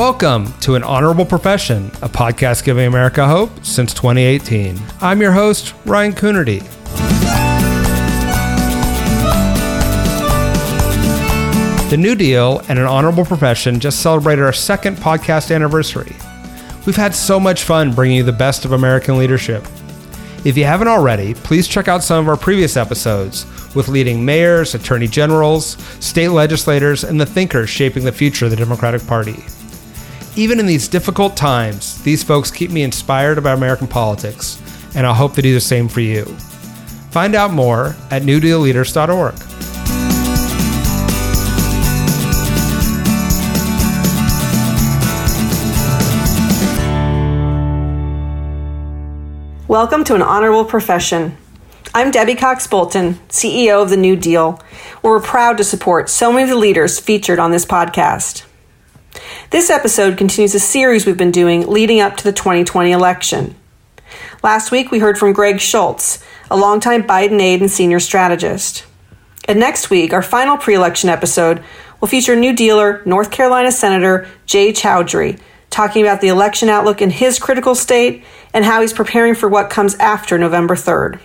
Welcome to An Honorable Profession, a podcast giving America hope since 2018. I'm your host, Ryan Coonerty. The New Deal and An Honorable Profession just celebrated our second podcast anniversary. We've had so much fun bringing you the best of American leadership. If you haven't already, please check out some of our previous episodes with leading mayors, attorney generals, state legislators, and the thinkers shaping the future of the Democratic Party. Even in these difficult times, these folks keep me inspired about American politics, and I hope they do the same for you. Find out more at newdealleaders.org. Welcome to an honorable profession. I'm Debbie Cox Bultan, CEO of the New Deal, where we're proud to support so many of the leaders featured on this podcast. This episode continues a series we've been doing leading up to the 2020 election. Last week, we heard from Greg Schultz, a longtime Biden aide and senior strategist. And next week, our final pre election episode will feature New Dealer North Carolina Senator Jay Chaudhuri talking about the election outlook in his critical state and how he's preparing for what comes after November 3rd.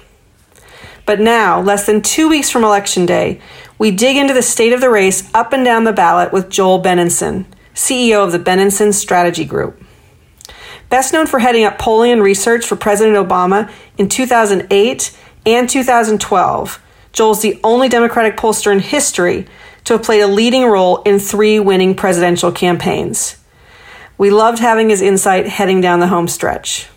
But now, less than two weeks from Election Day, we dig into the state of the race up and down the ballot with Joel Benenson, CEO of the Benenson Strategy Group. Best known for heading up polling research for President Obama in 2008 and 2012, Joel's the only Democratic pollster in history to have played a leading role in three winning presidential campaigns. We loved having his insight heading down the home stretch.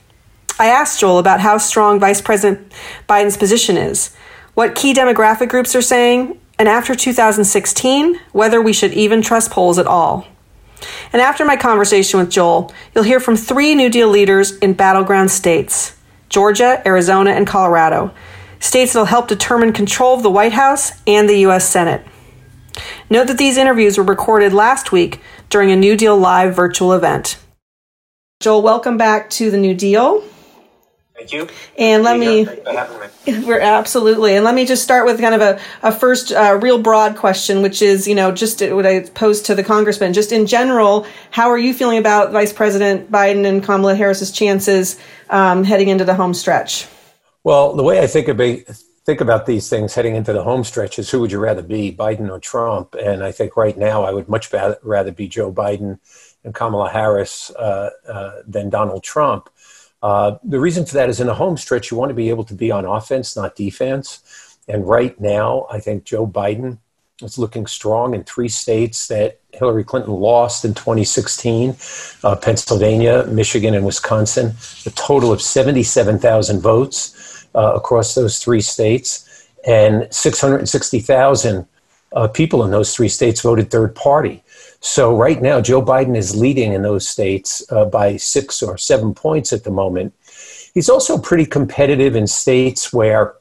I asked Joel about how strong Vice President Biden's position is, what key demographic groups are saying, and after 2016, whether we should even trust polls at all. And after my conversation with Joel, you'll hear from three New Deal leaders in battleground states Georgia, Arizona, and Colorado, states that will help determine control of the White House and the U.S. Senate. Note that these interviews were recorded last week during a New Deal Live virtual event. Joel, welcome back to the New Deal. Thank you. And let me, me. we're absolutely. And let me just start with kind of a, a first uh, real broad question, which is, you know, just what I posed to the congressman, just in general, how are you feeling about Vice President Biden and Kamala Harris's chances um, heading into the home stretch? Well, the way I think about think about these things heading into the home stretch is who would you rather be, Biden or Trump? And I think right now I would much rather be Joe Biden and Kamala Harris uh, uh, than Donald Trump. Uh, the reason for that is in the home stretch, you want to be able to be on offense, not defense. And right now, I think Joe Biden is looking strong in three states that Hillary Clinton lost in 2016 uh, Pennsylvania, Michigan, and Wisconsin. A total of 77,000 votes uh, across those three states. And 660,000 uh, people in those three states voted third party. So right now, Joe Biden is leading in those states uh, by six or seven points at the moment. He's also pretty competitive in states where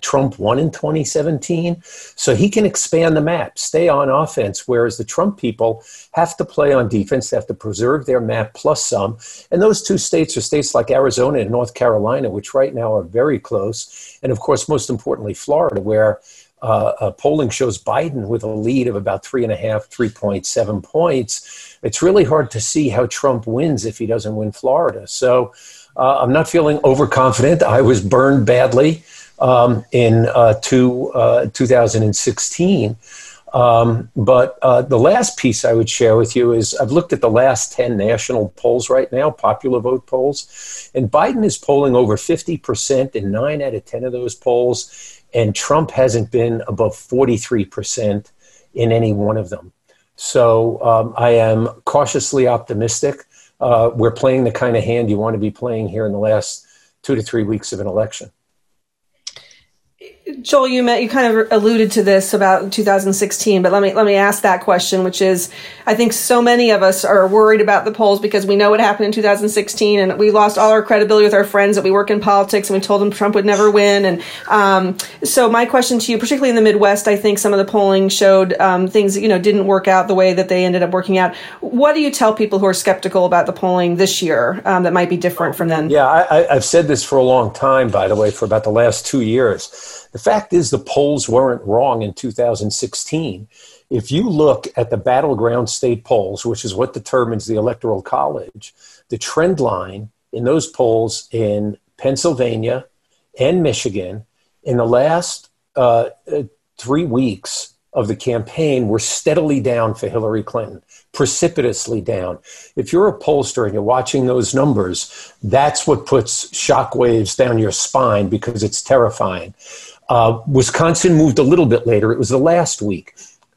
Trump won in 2017. So he can expand the map, stay on offense, whereas the Trump people have to play on defense, they have to preserve their map plus some. And those two states are states like Arizona and North Carolina, which right now are very close. And of course, most importantly, Florida, where uh, uh, polling shows Biden with a lead of about three and a half, 3.7 points. It's really hard to see how Trump wins if he doesn't win Florida. So uh, I'm not feeling overconfident. I was burned badly um, in uh, two, 2016. Um, but uh, the last piece I would share with you is I've looked at the last 10 national polls right now, popular vote polls, and Biden is polling over 50% in nine out of 10 of those polls and Trump hasn't been above 43% in any one of them. So um, I am cautiously optimistic. Uh, we're playing the kind of hand you want to be playing here in the last two to three weeks of an election. Joel, you met, you kind of alluded to this about 2016, but let me let me ask that question, which is, I think so many of us are worried about the polls because we know what happened in 2016, and we lost all our credibility with our friends that we work in politics, and we told them Trump would never win. And um, so, my question to you, particularly in the Midwest, I think some of the polling showed um, things you know didn't work out the way that they ended up working out. What do you tell people who are skeptical about the polling this year um, that might be different from then? Yeah, I, I've said this for a long time, by the way, for about the last two years. The fact is, the polls weren't wrong in 2016. If you look at the battleground state polls, which is what determines the Electoral College, the trend line in those polls in Pennsylvania and Michigan in the last uh, three weeks of the campaign were steadily down for Hillary Clinton, precipitously down. If you're a pollster and you're watching those numbers, that's what puts shockwaves down your spine because it's terrifying. Uh, Wisconsin moved a little bit later. It was the last week.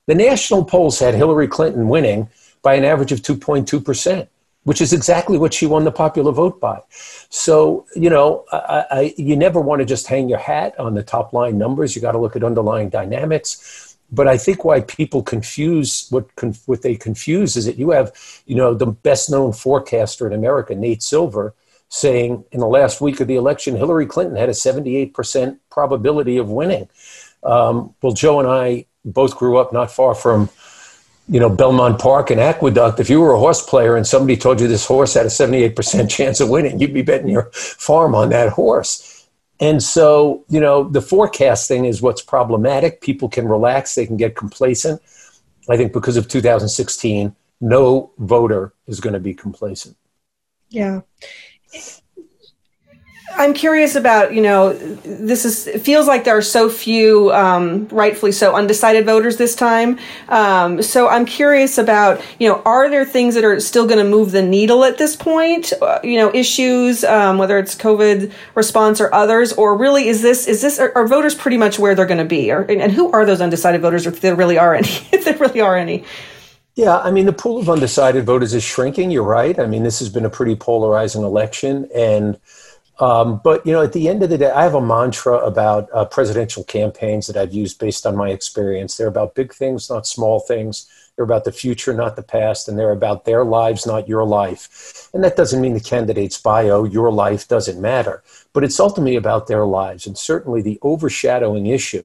The national polls had Hillary Clinton winning by an average of 2.2%, which is exactly what she won the popular vote by. So, you know, I, I, you never want to just hang your hat on the top line numbers. You got to look at underlying dynamics. But I think why people confuse what what they confuse is that you have, you know, the best known forecaster in America, Nate Silver, saying in the last week of the election, Hillary Clinton had a 78% probability of winning. Um, well, Joe and I both grew up not far from you know Belmont Park and Aqueduct. If you were a horse player and somebody told you this horse had a 78% chance of winning, you'd be betting your farm on that horse. And so, you know, the forecasting is what's problematic. People can relax, they can get complacent. I think because of 2016, no voter is going to be complacent. Yeah. I'm curious about, you know, this is, it feels like there are so few, um, rightfully so, undecided voters this time. Um, so I'm curious about, you know, are there things that are still going to move the needle at this point? Uh, you know, issues, um, whether it's COVID response or others, or really is this, is this, are, are voters pretty much where they're going to be? Or, and who are those undecided voters if there really are any, if there really are any? Yeah, I mean, the pool of undecided voters is shrinking. You're right. I mean, this has been a pretty polarizing election. And, um, but you know, at the end of the day, I have a mantra about uh, presidential campaigns that I've used based on my experience. They're about big things, not small things. They're about the future, not the past, and they're about their lives, not your life. And that doesn't mean the candidate's bio, your life doesn't matter, but it's ultimately about their lives. And certainly, the overshadowing issue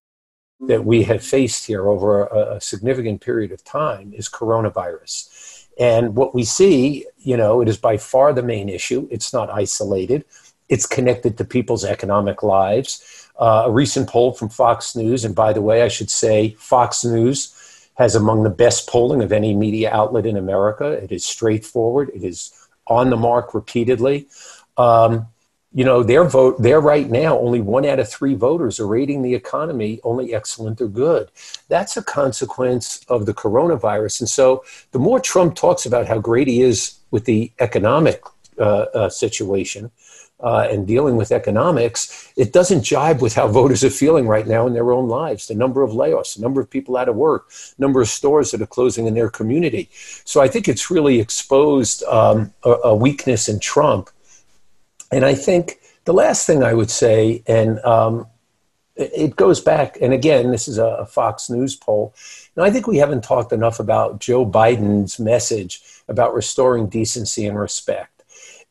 that we have faced here over a, a significant period of time is coronavirus. And what we see, you know, it is by far the main issue. It's not isolated it's connected to people's economic lives. Uh, a recent poll from Fox News, and by the way, I should say Fox News has among the best polling of any media outlet in America. It is straightforward. It is on the mark repeatedly. Um, you know, their vote, there right now, only one out of three voters are rating the economy only excellent or good. That's a consequence of the coronavirus. And so the more Trump talks about how great he is with the economic uh, uh, situation, uh, and dealing with economics, it doesn't jibe with how voters are feeling right now in their own lives. The number of layoffs, the number of people out of work, number of stores that are closing in their community. So I think it's really exposed um, a, a, weakness in Trump. And I think the last thing I would say, and um, it goes back, and again, this is a Fox News poll. And I think we haven't talked enough about Joe Biden's message about restoring decency and respect.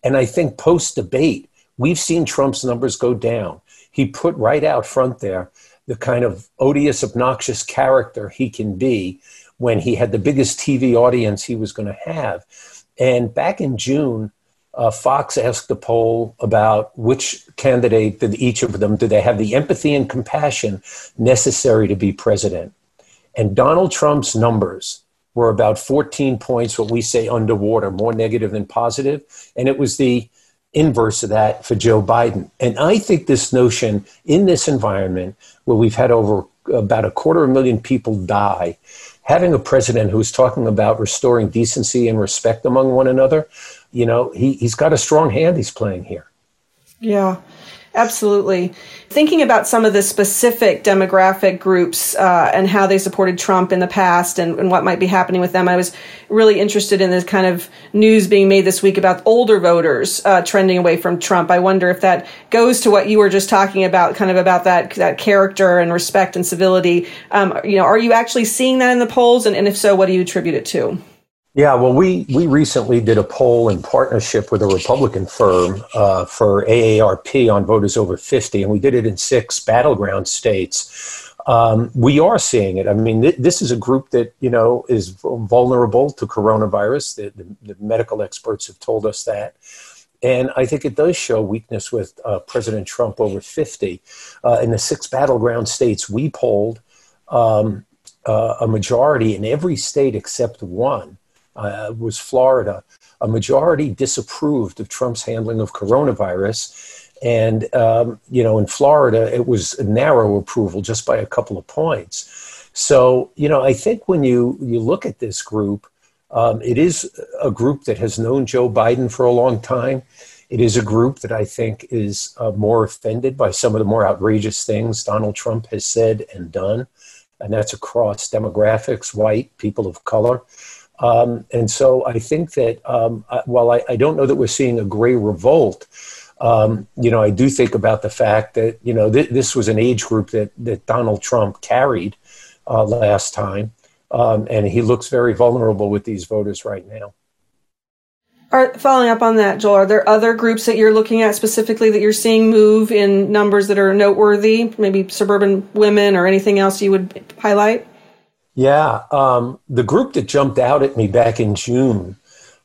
And I think post debate, We've seen Trump's numbers go down. He put right out front there the kind of odious, obnoxious character he can be when he had the biggest TV audience he was going to have. And back in June, uh, Fox asked the poll about which candidate did each of them do they have the empathy and compassion necessary to be president. And Donald Trump's numbers were about 14 points, what we say underwater, more negative than positive. And it was the inverse of that for Joe Biden. And I think this notion in this environment where we've had over about a quarter of a million people die, having a president who's talking about restoring decency and respect among one another, you know, he, he's got a strong hand he's playing here. Yeah. Absolutely. Thinking about some of the specific demographic groups uh, and how they supported Trump in the past and, and, what might be happening with them, I was really interested in this kind of news being made this week about older voters uh, trending away from Trump. I wonder if that goes to what you were just talking about, kind of about that that character and respect and civility. Um, you know, are you actually seeing that in the polls? And, and if so, what do you attribute it to? Yeah, well, we, we recently did a poll in partnership with a Republican firm uh, for AARP on voters over 50, and we did it in six battleground states. Um, we are seeing it. I mean, th- this is a group that, you know, is vulnerable to coronavirus. The, the, the medical experts have told us that. and I think it does show weakness with uh, President Trump over 50. Uh, in the six battleground states we polled, um, uh, a majority in every state except one uh, was Florida. A majority disapproved of Trump's handling of coronavirus. And, um, you know, in Florida, it was a narrow approval just by a couple of points. So, you know, I think when you, you look at this group, um, it is a group that has known Joe Biden for a long time. It is a group that I think is uh, more offended by some of the more outrageous things Donald Trump has said and done. And that's across demographics, white, people of color. Um, and so I think that um, while I, I, don't know that we're seeing a gray revolt, um, you know, I do think about the fact that, you know, th- this was an age group that, that Donald Trump carried uh, last time. Um, and he looks very vulnerable with these voters right now. Are, following up on that, Joel, are there other groups that you're looking at specifically that you're seeing move in numbers that are noteworthy? Maybe suburban women or anything else you would highlight? Yeah, um, the group that jumped out at me back in June,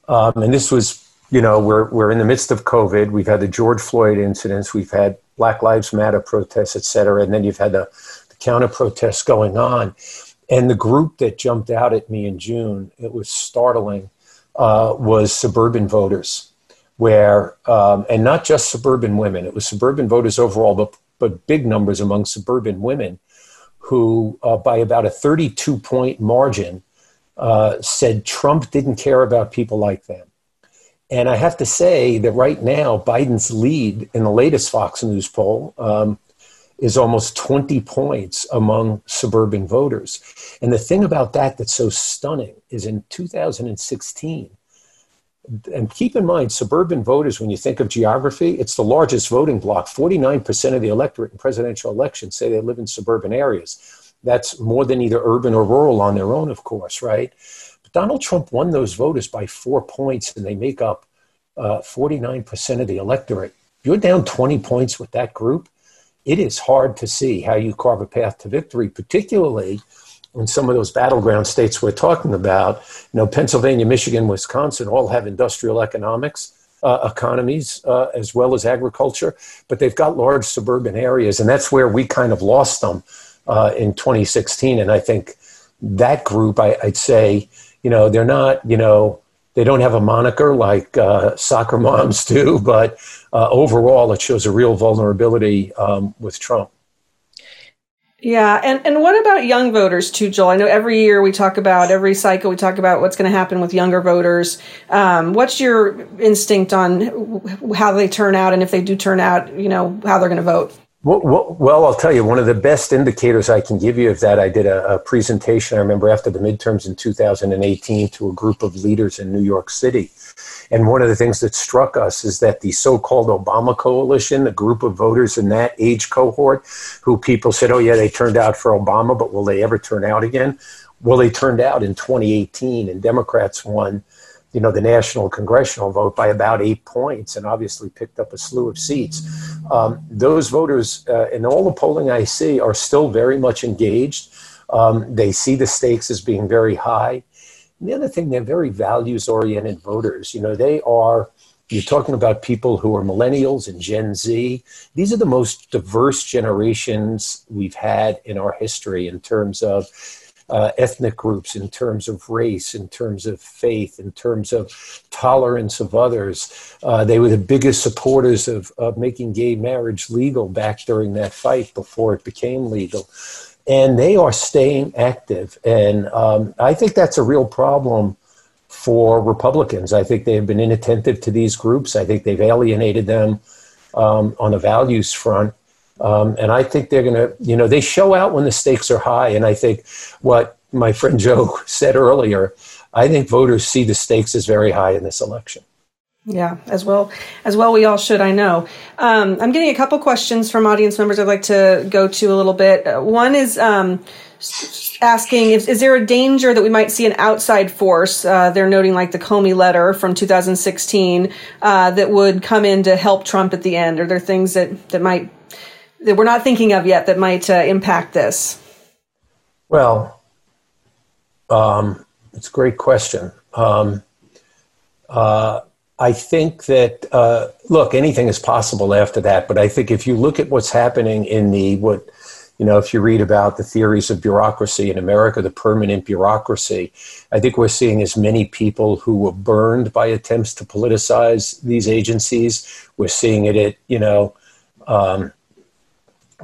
um, and this was, you know, we're we're in the midst of COVID. We've had the George Floyd incidents. We've had Black Lives Matter protests, et cetera, and then you've had the, the counter protests going on. And the group that jumped out at me in June, it was startling, uh, was suburban voters, where, um, and not just suburban women, it was suburban voters overall, but, but big numbers among suburban women who, uh, by about a 32 point margin, uh, said Trump didn't care about people like them. And I have to say that right now, Biden's lead in the latest Fox News poll um, is almost 20 points among suburban voters. And the thing about that that's so stunning is in 2016, and keep in mind, suburban voters, when you think of geography, it's the largest voting bloc. 49% of the electorate in presidential elections say they live in suburban areas. That's more than either urban or rural on their own, of course, right? But Donald Trump won those voters by four points, and they make up uh, 49% of the electorate. You're down 20 points with that group it is hard to see how you carve a path to victory, particularly in some of those battleground states we're talking about. You know, Pennsylvania, Michigan, Wisconsin all have industrial economics. Uh, economies uh, as well as agriculture, but they've got large suburban areas, and that's where we kind of lost them uh, in 2016. And I think that group, I, would say, you know, they're not, you know, they don't have a moniker like uh, soccer moms do, but uh, overall, it shows a real vulnerability um, with Trump. Yeah, and, and what about young voters too, Joel? I know every year we talk about every cycle we talk about what's going to happen with younger voters. Um, what's your instinct on how they turn out, and if they do turn out, you know how they're going to vote? Well, well, I'll tell you, one of the best indicators I can give you of that, I did a, a, presentation, I remember after the midterms in 2018 to a group of leaders in New York City. And one of the things that struck us is that the so called Obama coalition, a group of voters in that age cohort, who people said, oh, yeah, they turned out for Obama, but will they ever turn out again? Well, they turned out in 2018, and Democrats won you know, the national congressional vote by about eight points and obviously picked up a slew of seats. Um, those voters, uh, in all the polling I see, are still very much engaged. Um, they see the stakes as being very high. And the other thing, they're very values oriented voters. You know, they are, you're talking about people who are millennials and Gen Z. These are the most diverse generations we've had in our history in terms of uh, ethnic groups, in terms of race, in terms of faith, in terms of tolerance of others. Uh, they were the biggest supporters of, of making gay marriage legal back during that fight before it became legal. And they are staying active. And um, I think that's a real problem for Republicans. I think they have been inattentive to these groups. I think they've alienated them um, on the values front. Um, and I think they're going to, you know, they show out when the stakes are high. And I think what my friend Joe said earlier, I think voters see the stakes as very high in this election. Yeah, as well as well we all should. I know. Um, I'm getting a couple questions from audience members. I'd like to go to a little bit. Uh, one is um, asking: Is there a danger that we might see an outside force? Uh, they're noting like the Comey letter from 2016 uh, that would come in to help Trump at the end. Are there things that that might that we're not thinking of yet that might uh, impact this? Well, um, it's a great question. Um, uh, I think that uh, look, anything is possible after that. But I think if you look at what's happening in the what you know, if you read about the theories of bureaucracy in America, the permanent bureaucracy, I think we're seeing as many people who were burned by attempts to politicize these agencies. We're seeing it at, you know, um,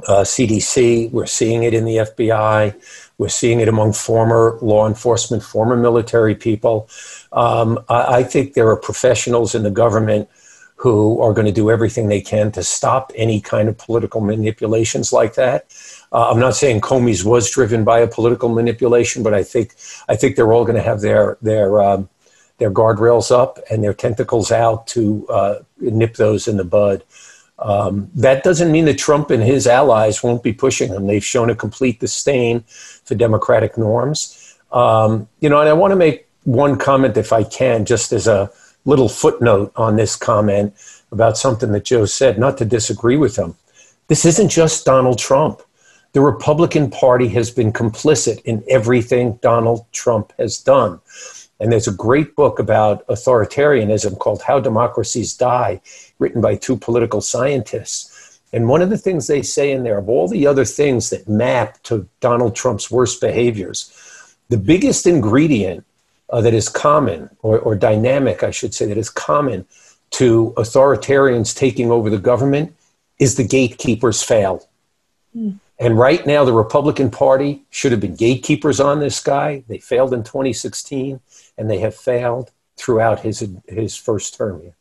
uh, CDC. We're seeing it in the FBI. We're seeing it among former law enforcement, former military people. Um, I, I think there are professionals in the government who are going to do everything they can to stop any kind of political manipulations like that. Uh, I'm not saying Comey's was driven by a political manipulation, but I think I think they're all going to have their their um, their guardrails up and their tentacles out to uh, nip those in the bud. Um, that doesn't mean that Trump and his allies won't be pushing them. They've shown a complete disdain for democratic norms. Um, you know, and I want to make one comment, if I can, just as a little footnote on this comment about something that Joe said, not to disagree with him. This isn't just Donald Trump. The Republican Party has been complicit in everything Donald Trump has done. And there's a great book about authoritarianism called How Democracies Die, written by two political scientists. And one of the things they say in there, of all the other things that map to Donald Trump's worst behaviors, the biggest ingredient uh, that is common, or, or dynamic, I should say, that is common to authoritarians taking over the government is the gatekeepers fail. Mm. And right now, the Republican Party should have been gatekeepers on this guy. They failed in 2016, and they have failed throughout his his first term here.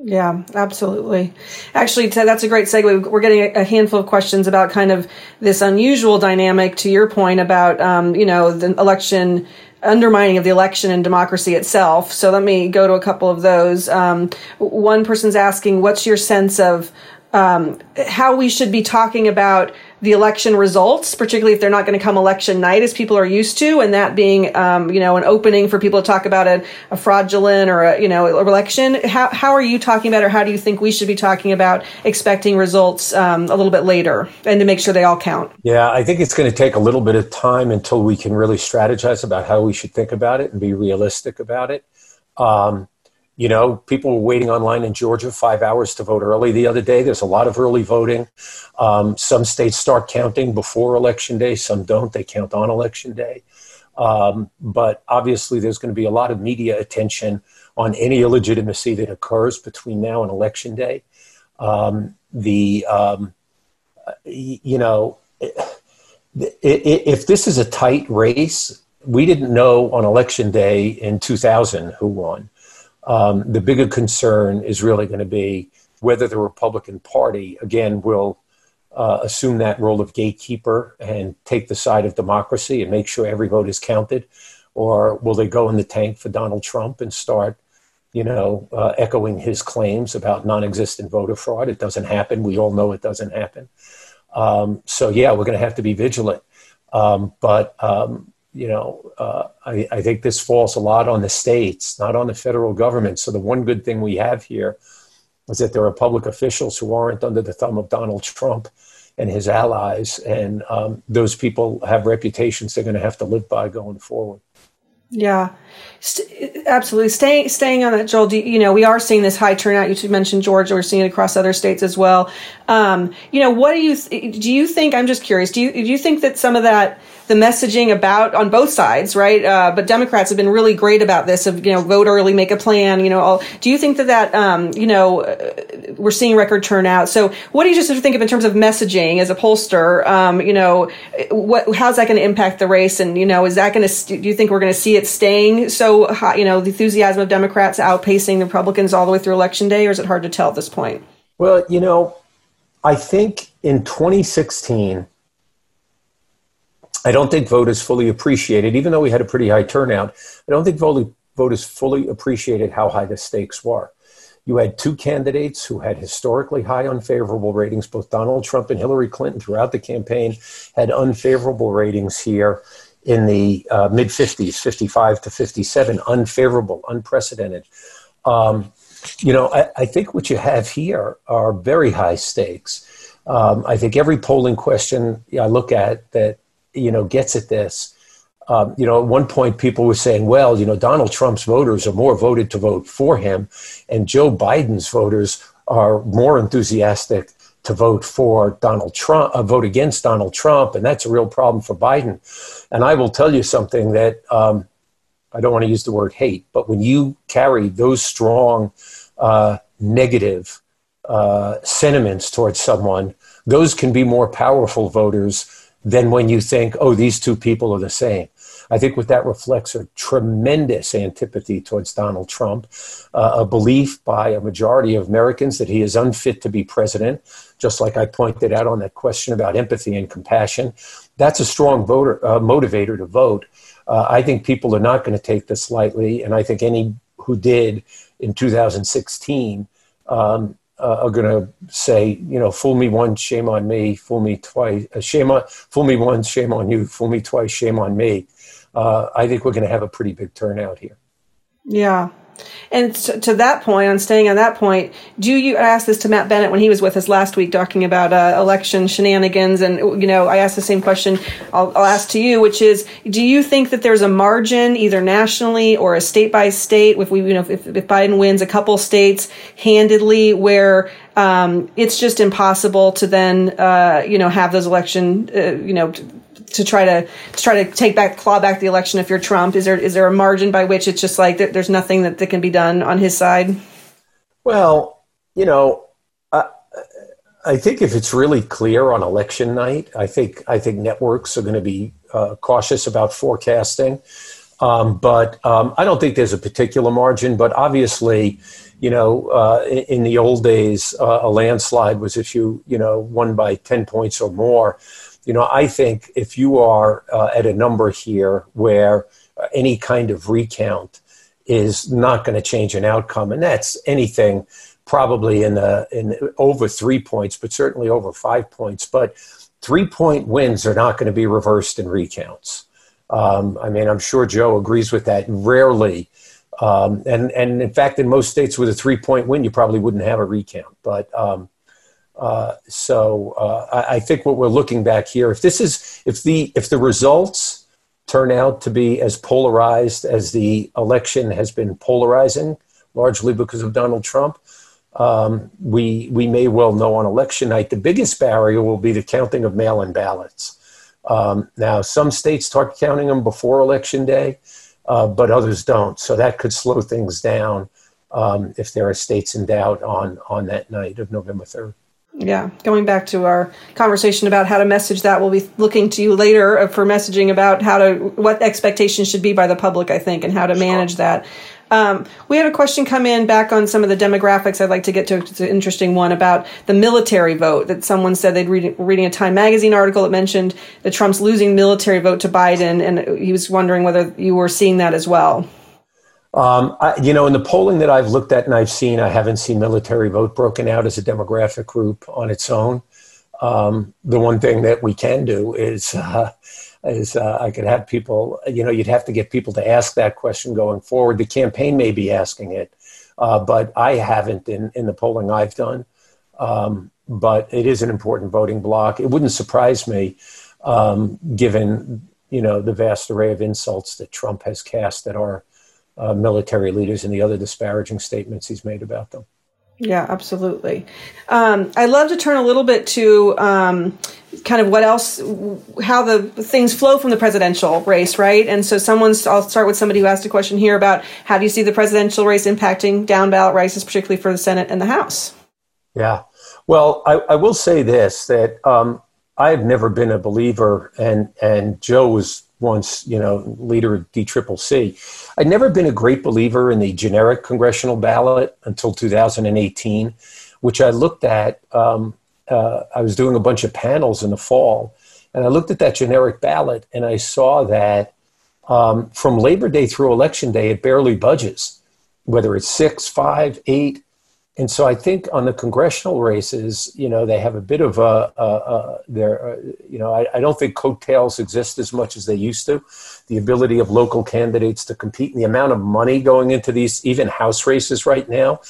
Yeah, absolutely. Actually, that's a great segue. We're getting a handful of questions about kind of this unusual dynamic. To your point about, um, you know, the election undermining of the election and democracy itself. So let me go to a couple of those. Um, one person's asking, "What's your sense of um, how we should be talking about the election results, particularly if they're not going to come election night as people are used to, and that being, um, you know, an opening for people to talk about a, a fraudulent or a, you know, election. How, how are you talking about, or how do you think we should be talking about expecting results um, a little bit later and to make sure they all count? Yeah, I think it's going to take a little bit of time until we can really strategize about how we should think about it and be realistic about it. Um, you know, people were waiting online in Georgia five hours to vote early the other day. There's a lot of early voting. Um, some states start counting before election day, some don't. They count on election day. Um, but obviously, there's going to be a lot of media attention on any illegitimacy that occurs between now and election day. Um, the um, you know, if this is a tight race, we didn't know on election day in 2000 who won. Um, the bigger concern is really going to be whether the Republican Party, again, will uh, assume that role of gatekeeper and take the side of democracy and make sure every vote is counted, or will they go in the tank for Donald Trump and start, you know, uh, echoing his claims about non-existent voter fraud? It doesn't happen. We all know it doesn't happen. Um, so yeah, we're going to have to be vigilant. Um, but um, you know, uh, I, I, think this falls a lot on the states, not on the federal government. So the one good thing we have here is that there are public officials who aren't under the thumb of Donald Trump and his allies, and um, those people have reputations they're going to have to live by going forward. Yeah, St- absolutely. Staying staying on that, Joel. You, you, know, we are seeing this high turnout. You mentioned Georgia. We're seeing it across other states as well. Um, you know, what do you th- do? You think? I'm just curious. Do you do you think that some of that the messaging about on both sides, right? Uh, but Democrats have been really great about this of you know vote early, make a plan. You know, all, do you think that that um, you know uh, we're seeing record turnout? So, what do you just think of in terms of messaging as a pollster? Um, you know, what how's that going to impact the race? And you know, is that going to do you think we're going to see it staying so high, you know, the enthusiasm of Democrats outpacing the Republicans all the way through election day, or is it hard to tell at this point? Well, you know, I think in 2016, I don't think voters fully appreciated, even though we had a pretty high turnout, I don't think voters fully appreciated how high the stakes were. You had two candidates who had historically high unfavorable ratings. Both Donald Trump and Hillary Clinton throughout the campaign had unfavorable ratings here in the uh, mid 50s, 55 to 57, unfavorable, unprecedented. Um, you know, I, I, think what you have here are very high stakes. Um, I think every polling question I look at that, you know, gets at this um, you know, at one point people were saying, well, you know, Donald Trump's voters are more voted to vote for him, and Joe Biden's voters are more enthusiastic to vote for Donald Trump, uh, vote against Donald Trump, and that's a real problem for Biden. And I will tell you something that um, I don't want to use the word hate, but when you carry those strong uh, negative uh, sentiments towards someone, those can be more powerful voters than when you think, oh, these two people are the same. I think what that reflects a tremendous antipathy towards Donald Trump, uh, a belief by a majority of Americans that he is unfit to be president, just like I pointed out on that question about empathy and compassion. That's a strong voter uh, motivator to vote. Uh, I think people are not going to take this lightly, and I think any who did in 2016 um, uh, are going to say, you know, fool me once, shame on me. Fool me twice, uh, shame on. Fool me once, shame on you. Fool me twice, shame on me. Uh, I think we're going to have a pretty big turnout here. Yeah, and to that point, on staying on that point, do you I asked this to Matt Bennett when he was with us last week talking about uh, election shenanigans, and you know I asked the same question. I'll, I'll, ask to you, which is, do you think that there's a margin, either nationally or a state by state, if we you know if, if Biden wins a couple states handedly, where um, it's just impossible to then uh, you know have those election uh, you know to try to, to try to take back claw back the election if you're Trump? Is there is there a margin by which it's just like there's nothing that, that can be done on his side? Well, you know, I, I think if it's really clear on election night, I think I think networks are going to be uh, cautious about forecasting. Um, but um, I don't think there's a particular margin. But obviously, you know, uh, in, in, the old days, uh, a landslide was if you you know won by ten points or more you know, I think if you are uh, at a number here where uh, any kind of recount is not going to change an outcome, and that's anything probably in in over three points, but certainly over five points. But three point wins are not going to be reversed in recounts. Um, I mean, I'm sure Joe agrees with that. Rarely, um, and and in fact, in most states with a three point win, you probably wouldn't have a recount. But um, uh, so uh, I, I, think what we're looking back here, if this is, if the if the results turn out to be as polarized as the election has been polarizing, largely because of Donald Trump, um, we we may well know on election night the biggest barrier will be the counting of mail-in ballots. Um, now, some states start counting them before election day, uh, but others don't. So that could slow things down um, if there are states in doubt on on that night of November third. Yeah, going back to our conversation about how to message that, we'll be looking to you later for messaging about how to what expectations should be by the public, I think, and how to manage that. Um, we had a question come in back on some of the demographics. I'd like to get to. It's an interesting one about the military vote that someone said they'd read, reading a Time magazine article that mentioned that Trump's losing military vote to Biden, and he was wondering whether you were seeing that as well. Um, I, you know, in the polling that I've looked at and I've seen, I haven't seen military vote broken out as a demographic group on its own. Um, the one thing that we can do is, uh, is uh, I could have people, you know, you'd have to get people to ask that question going forward. The campaign may be asking it, uh, but I haven't in, in the polling I've done. Um, but it is an important voting block. It wouldn't surprise me, um, given you know the vast array of insults that Trump has cast at our uh, military leaders and the other disparaging statements he's made about them. Yeah, absolutely. Um, I'd love to turn a little bit to um, kind of what else, how the things flow from the presidential race, right? And so, someone's, I'll start with somebody who asked a question here about how do you see the presidential race impacting down ballot races, particularly for the Senate and the House? Yeah. Well, I, I will say this that um, I've never been a believer, and, and Joe was once, you know, leader of DCCC. I'd never been a great believer in the generic congressional ballot until 2018, which I looked at. Um, uh, I was doing a bunch of panels in the fall, and I looked at that generic ballot, and I saw that um, from Labor Day through Election Day, it barely budges, whether it's six, five, eight, and so I think on the congressional races, you know, they have a bit of a, a, a uh, you know, I, I, don't think coattails exist as much as they used to. The ability of local candidates to compete and the amount of money going into these, even House races right now,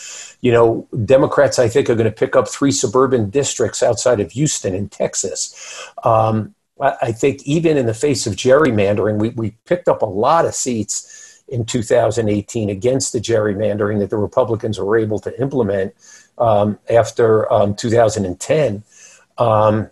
you know, Democrats, I think, are going to pick up three suburban districts outside of Houston in Texas. Um, I think even in the face of gerrymandering, we, we picked up a lot of seats in 2018 against the gerrymandering that the Republicans were able to implement um, after um, 2010. Um,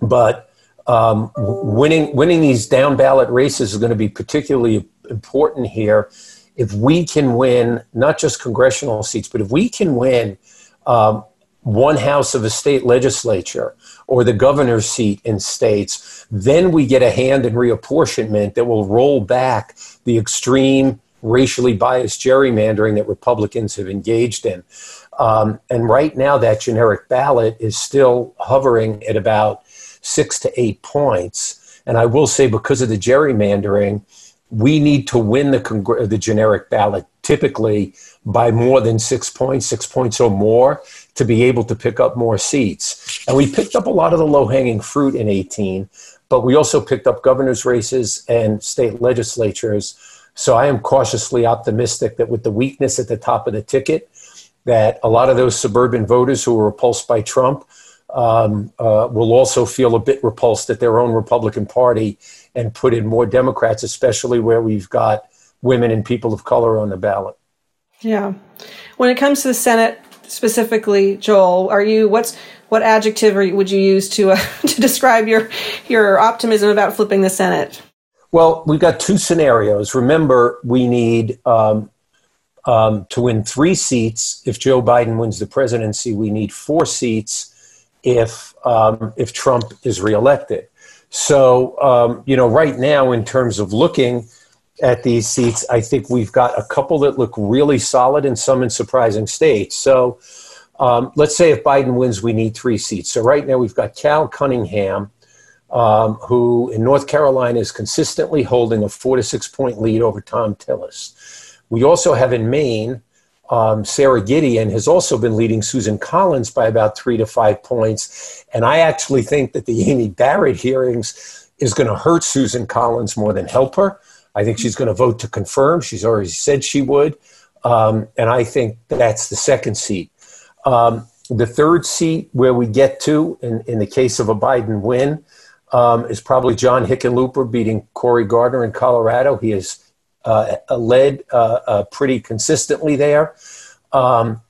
but um, winning winning these down ballot races is going to be particularly important here. If we can win not just congressional seats, but if we can win um, one house of a state legislature or the governor's seat in states, then we get a hand in reapportionment that will roll back the extreme racially biased gerrymandering that Republicans have engaged in. Um, and right now, that generic ballot is still hovering at about six to eight points. And I will say, because of the gerrymandering, we need to win the, congr- the generic ballot typically by more than six points, six points or more, to be able to pick up more seats. And we picked up a lot of the low hanging fruit in 18, but we also picked up governor's races and state legislatures. So I am cautiously optimistic that with the weakness at the top of the ticket, that a lot of those suburban voters who were repulsed by Trump um, uh, will also feel a bit repulsed at their own Republican Party and put in more Democrats, especially where we've got women and people of color on the ballot. Yeah. When it comes to the Senate specifically, Joel, are you what's what adjective would you use to uh, to describe your your optimism about flipping the Senate? Well, we've got two scenarios. Remember, we need um, um, to win three seats. If Joe Biden wins the presidency, we need four seats if um, if Trump is reelected. So, um, you know, right now, in terms of looking at these seats, I think we've got a couple that look really solid and some in surprising states. So, um, let's say if Biden wins, we need three seats. So, right now, we've got Cal Cunningham, um, who in North Carolina is consistently holding a four to six point lead over Thom Tillis. We also have in Maine, um, Sara Gideon has also been leading Susan Collins by about three to five points. And I actually think that the Amy Barrett hearings is going to hurt Susan Collins more than help her. I think she's going to vote to confirm. She's already said she would. Um, and I think that's the second seat. Um, the third seat where we get to, in, in the case of a Biden win, um, is probably John Hickenlooper beating Cory Gardner in Colorado. He has uh, led uh, uh, pretty consistently there. Um,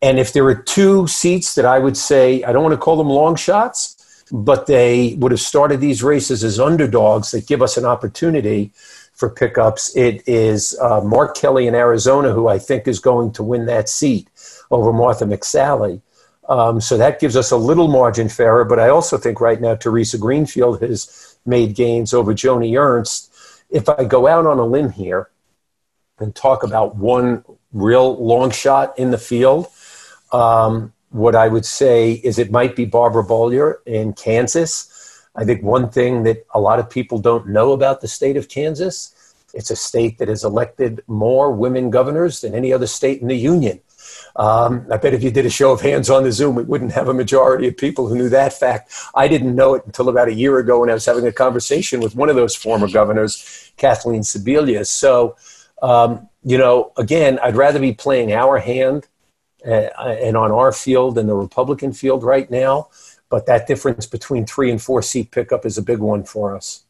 and if there were two seats that I would say, I don't want to call them long shots, but they would have started these races as underdogs that give us an opportunity for pickups. It is uh, Mark Kelly in Arizona, who I think is going to win that seat over Martha McSally. Um, so that gives us a little margin for error. But I also think right now Theresa Greenfield has made gains over Joni Ernst if I go out on a limb here and talk about one real long shot in the field, um, what I would say is it might be Barbara Bollier in Kansas. I think one thing that a lot of people don't know about the state of Kansas, it's a state that has elected more women governors than any other state in the union. Um, I bet if you did a show of hands on the Zoom, we wouldn't have a majority of people who knew that fact. I didn't know it until about a year ago when I was having a conversation with one of those former governors, Kathleen Sebelius. So, um, you know, again, I'd rather be playing our hand uh, and on our field than the Republican field right now. But that difference between three and four seat pickup is a big one for us.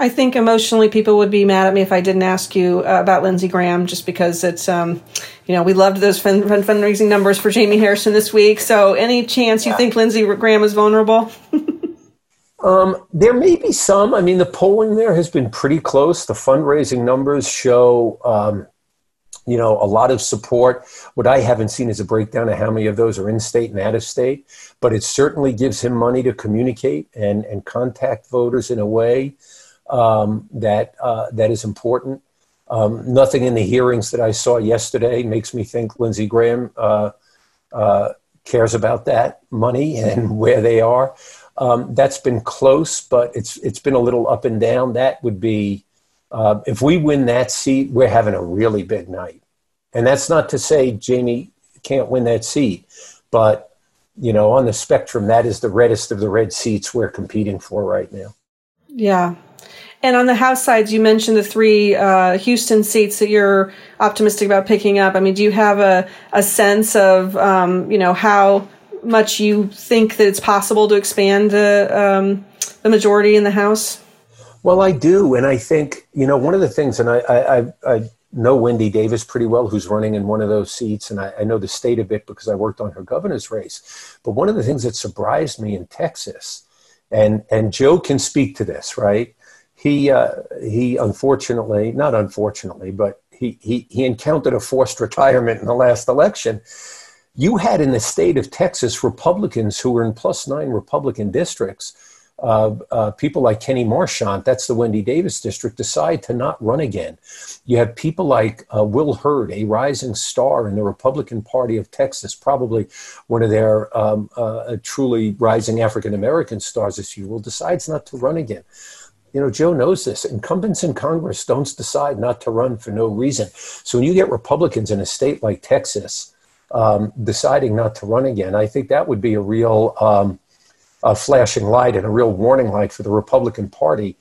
I think emotionally people would be mad at me if I didn't ask you uh, about Lindsey Graham, just because it's, um, you know, we loved those fund- fundraising numbers for Jamie Harrison this week. So, any chance you think Lindsey Graham is vulnerable? um, there may be some. I mean, the polling there has been pretty close. The fundraising numbers show, um, you know, a lot of support. What I haven't seen is a breakdown of how many of those are in state and out of state, but it certainly gives him money to communicate and, and contact voters in a way um, that uh, that is important. Um, nothing in the hearings that I saw yesterday makes me think Lindsey Graham uh, uh, cares about that money and where they are. Um, that's been close, but it's it's been a little up and down. That would be uh, if we win that seat, we're having a really big night. And that's not to say Jamie can't win that seat, but you know, on the spectrum, that is the reddest of the red seats we're competing for right now. Yeah, and on the House sides, you mentioned the three uh, Houston seats that you're optimistic about picking up. I mean, do you have a, a sense of, um, you know, how much you think that it's possible to expand the, um, the majority in the House? Well, I do, and I think you know one of the things, and I I, I know Wendy Davis pretty well, who's running in one of those seats, and I, I know the state a bit because I worked on her governor's race. But one of the things that surprised me in Texas, and and Joe can speak to this, right? He uh, he unfortunately, not unfortunately, but he, he he encountered a forced retirement in the last election. You had in the state of Texas Republicans who were in plus nine Republican districts uh, uh, people like Kenny Marchant, that's the Wendy Davis district, decide to not run again. You have people like uh, Will Hurd, a rising star in the Republican Party of Texas, probably one of their um, uh, truly rising African American stars this year, will decides not to run again. You know, Joe knows this. Incumbents in Congress don't decide not to run for no reason. So when you get Republicans in a state like Texas um, deciding not to run again, I think that would be a real. Um, a flashing light and a real warning light for the Republican Party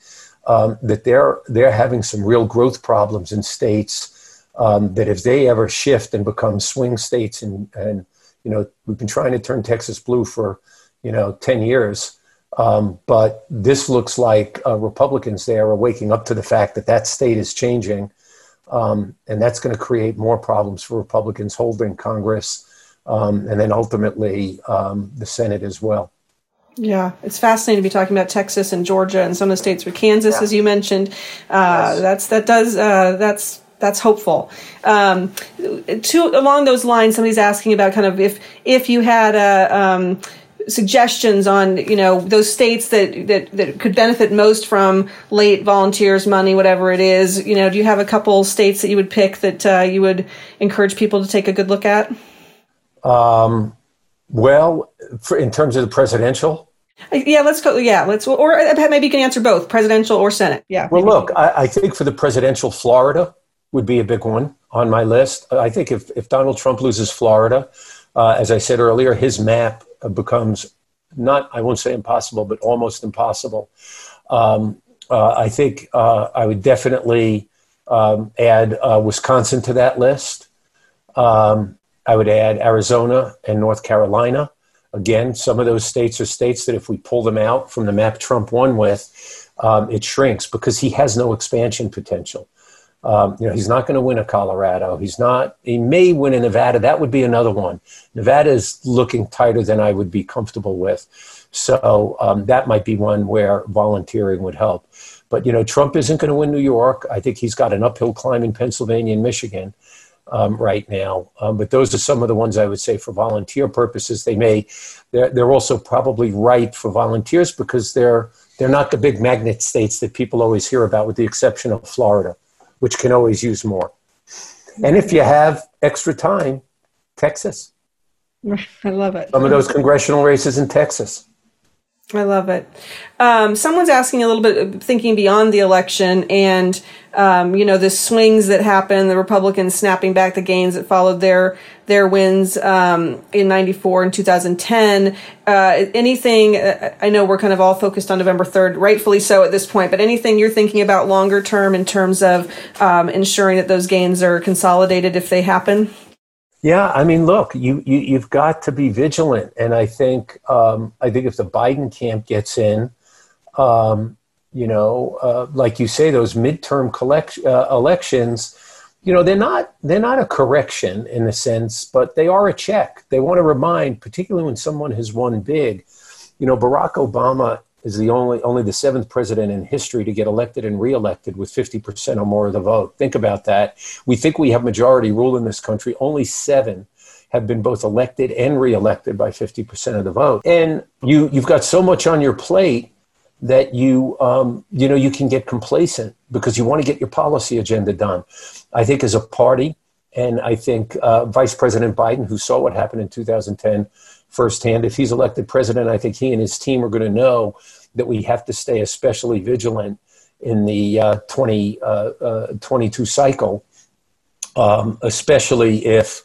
um, that they're they're having some real growth problems in states um, that if they ever shift and become swing states and and you know we've been trying to turn Texas blue for you know ten years. Um, but this looks like uh, Republicans there are waking up to the fact that that state is changing, um, and that's going to create more problems for Republicans holding Congress, um, and then ultimately um, the Senate as well. Yeah, it's fascinating to be talking about Texas and Georgia and some of the states with Kansas, yeah. as you mentioned. Uh, yes. That's that does uh, that's that's hopeful. Um, to along those lines, somebody's asking about kind of if if you had a. Um, suggestions on you know those states that, that that could benefit most from late volunteers money whatever it is you know do you have a couple states that you would pick that uh, you would encourage people to take a good look at um, well for, in terms of the presidential yeah, let's go. Yeah, let's, or uh, maybe you can answer both presidential or Senate. Yeah. Well, look, I, I, think for the presidential, Florida would be a big one on my list. I think if, if Donald Trump loses Florida, uh, as I said earlier, his map becomes not, I won't say impossible, but almost impossible. Um, uh, I think uh, I would definitely um, add uh, Wisconsin to that list. Um, I would add Arizona and North Carolina. Again, some of those states are states that if we pull them out from the map Trump won with, um, it shrinks because he has no expansion potential. Um, you know, he's not going to win a Colorado. He's not. He may win a Nevada. That would be another one. Nevada is looking tighter than I would be comfortable with. So um, that might be one where volunteering would help. But you know, Trump isn't going to win New York. I think he's got an uphill climb in Pennsylvania and Michigan um, right now. Um, but those are some of the ones I would say for volunteer purposes. They may, they're, they're also probably right for volunteers because they're, they're not the big magnet states that people always hear about, with the exception of Florida, which can always use more. And if you have extra time, Texas. I love it. Some of those congressional races in Texas. I love it. Um, someone's asking a little bit, thinking beyond the election, and um, you know the swings that happened, the Republicans snapping back the gains that followed their their wins um, in '94 and 2010. Uh, anything? Uh, I know we're kind of all focused on November 3rd, rightfully so at this point. But anything you're thinking about longer term in terms of um, ensuring that those gains are consolidated if they happen? Yeah, I mean, look, you, you you've got to be vigilant, and I think um, I think if the Biden camp gets in, um, you know, uh, like you say, those midterm collect, uh, elections, you know, they're not they're not a correction in a sense, but they are a check. They want to remind, particularly when someone has won big. You know, Barack Obama is the only only the seventh president in history to get elected and reelected with 50% or more of the vote. Think about that. We think we have majority rule in this country. Only seven have been both elected and reelected by 50% of the vote. And you you've got so much on your plate that you um, you know you can get complacent because you want to get your policy agenda done. I think as a party, and I think uh, Vice President Biden, who saw what happened in 2010 firsthand. If he's elected president, I think he and his team are going to know that we have to stay especially vigilant in the uh, 20, uh, uh, 22 cycle, um, especially if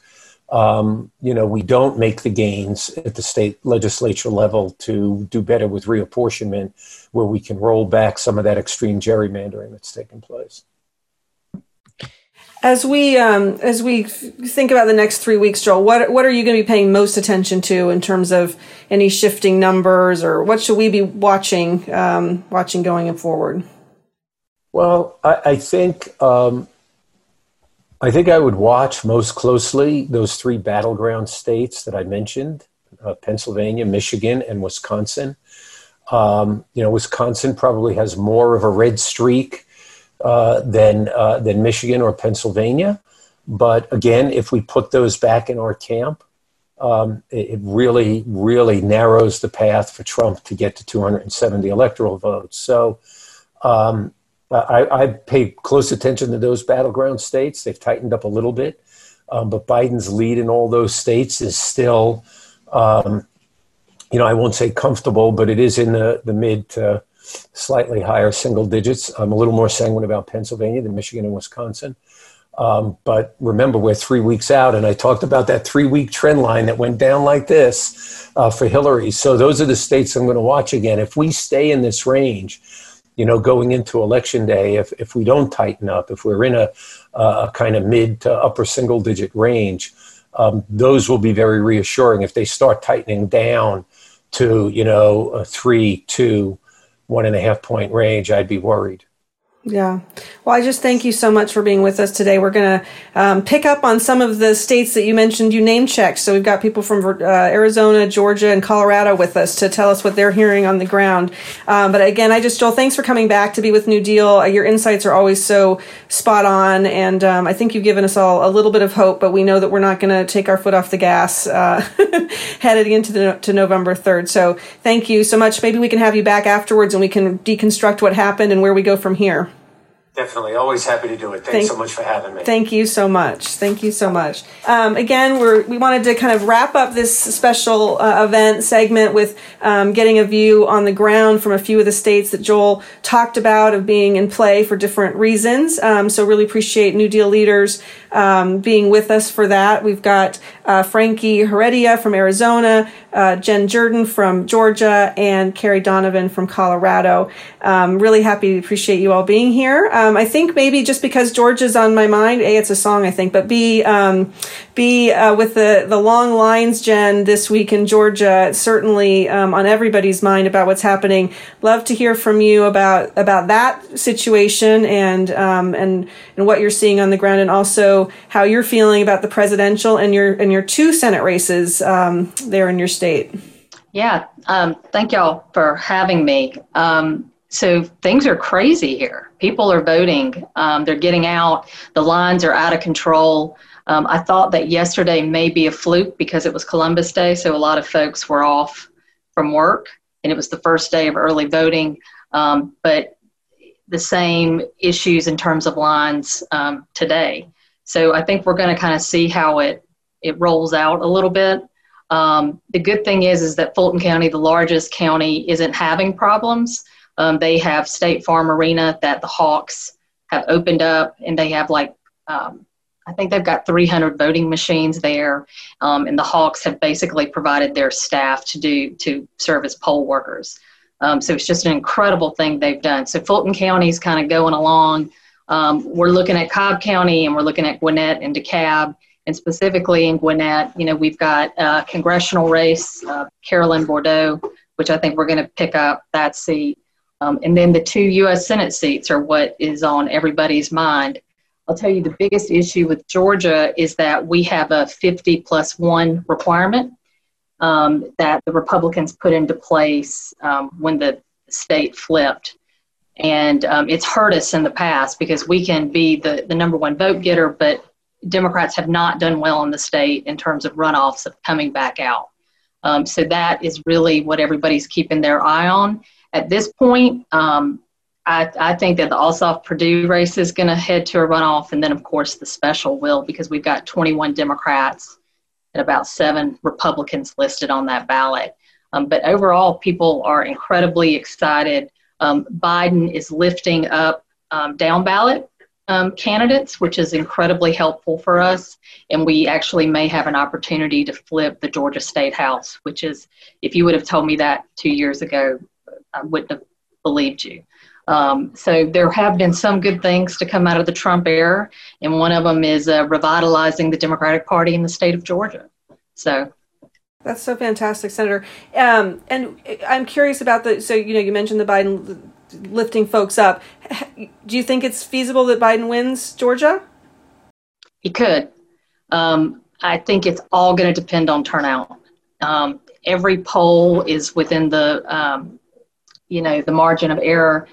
um, you know we don't make the gains at the state legislature level to do better with reapportionment, where we can roll back some of that extreme gerrymandering that's taken place. As we um, as we think about the next three weeks, Joel, what what are you going to be paying most attention to in terms of any shifting numbers, or what should we be watching um, watching going forward? Well, I, I think um, I think I would watch most closely those three battleground states that I mentioned: uh, Pennsylvania, Michigan, and Wisconsin. Um, you know, Wisconsin probably has more of a red streak uh, than uh, than Michigan or Pennsylvania. But again, if we put those back in our camp, um, it, really, really narrows the path for Trump to get to 270 electoral votes. So um, I, I, pay close attention to those battleground states. They've tightened up a little bit, um, but Biden's lead in all those states is still, um, you know, I won't say comfortable, but it is in the, the mid to slightly higher single digits. I'm a little more sanguine about Pennsylvania than Michigan and Wisconsin. Um, but remember, we're three weeks out, and I talked about that three week trend line that went down like this uh, for Hillary. So those are the states I'm going to watch again. If we stay in this range, you know, going into election day, if, if we don't tighten up, if we're in a, a kind of mid to upper single digit range, um, those will be very reassuring. If they start tightening down to, you know, three, two, one and a half point range, I'd be worried. Yeah. Well, I just thank you so much for being with us today. We're going to um, pick up on some of the states that you mentioned you name checked. So we've got people from uh, Arizona, Georgia, and Colorado with us to tell us what they're hearing on the ground. Um, but again, I just, Joel, thanks for coming back to be with NewDEAL. Uh, your insights are always so spot on. And um, I think you've given us all a little bit of hope, but we know that we're not going to take our foot off the gas uh, headed into the, to November 3rd. So thank you so much. Maybe we can have you back afterwards and we can deconstruct what happened and where we go from here. Definitely. Always happy to do it. Thanks thank, so much for having me. Thank you so much. Thank you so much. Um, again, we're, we wanted to kind of wrap up this special uh, event segment with um, getting a view on the ground from a few of the states that Joel talked about of being in play for different reasons. Um, so really appreciate NewDEAL leaders um, being with us for that. We've got uh, Frankie Heredia from Arizona, uh, Jen Jordan from Georgia, and Carrie Donovan from Colorado. Um, really happy to appreciate you all being here. Um, I think maybe just because Georgia's on my mind, A, it's a song, I think, but B, um, B, uh, with the, the long lines, Jen, this week in Georgia, certainly um, on everybody's mind about what's happening. Love to hear from you about, about that situation and, um, and, and what you're seeing on the ground and also how you're feeling about the presidential and your and your two Senate races um, there in your state. Yeah, um, thank y'all for having me. Um, so things are crazy here. People are voting. Um, they're getting out. The lines are out of control. Um, I thought that yesterday may be a fluke because it was Columbus Day, so a lot of folks were off from work, and it was the first day of early voting. Um, but the same issues in terms of lines um, today. So I think we're going to kind of see how it it rolls out a little bit. Um, the good thing is is that Fulton County, the largest county, isn't having problems. Um, they have State Farm Arena that the Hawks have opened up, and they have like um, I think they've got 300 voting machines there, um, and the Hawks have basically provided their staff to do to serve as poll workers. Um, so it's just an incredible thing they've done. So Fulton County is kind of going along. Um, we're looking at Cobb County and we're looking at Gwinnett and DeKalb. And specifically in Gwinnett, you know, we've got a congressional race, uh, Carolyn Bourdeaux, which I think we're going to pick up that seat. Um, and then the two U.S. Senate seats are what is on everybody's mind. I'll tell you the biggest issue with Georgia is that we have a 50 plus one requirement um, that the Republicans put into place um, when the state flipped. And um, it's hurt us in the past because we can be the, the number one vote getter, but Democrats have not done well in the state in terms of runoffs of coming back out. Um, so that is really what everybody's keeping their eye on. At this point, um, I, I, think that the Ossoff Perdue race is going to head to a runoff, and then, of course, the special will because we've got 21 Democrats and about seven Republicans listed on that ballot. Um, but overall, people are incredibly excited um, Biden is lifting up um, down ballot um, candidates, which is incredibly helpful for us. And we actually may have an opportunity to flip the Georgia State House, which is, if you would have told me that two years ago, I wouldn't have believed you. Um, so there have been some good things to come out of the Trump era, and one of them is uh, revitalizing the Democratic Party in the state of Georgia. So that's so fantastic, Senator. Um, and I'm curious about the. So you know, you mentioned the Biden lifting folks up. Do you think it's feasible that Biden wins Georgia? He could. Um, I think it's all going to depend on turnout. Um, every poll is within the, um, you know, the margin of error.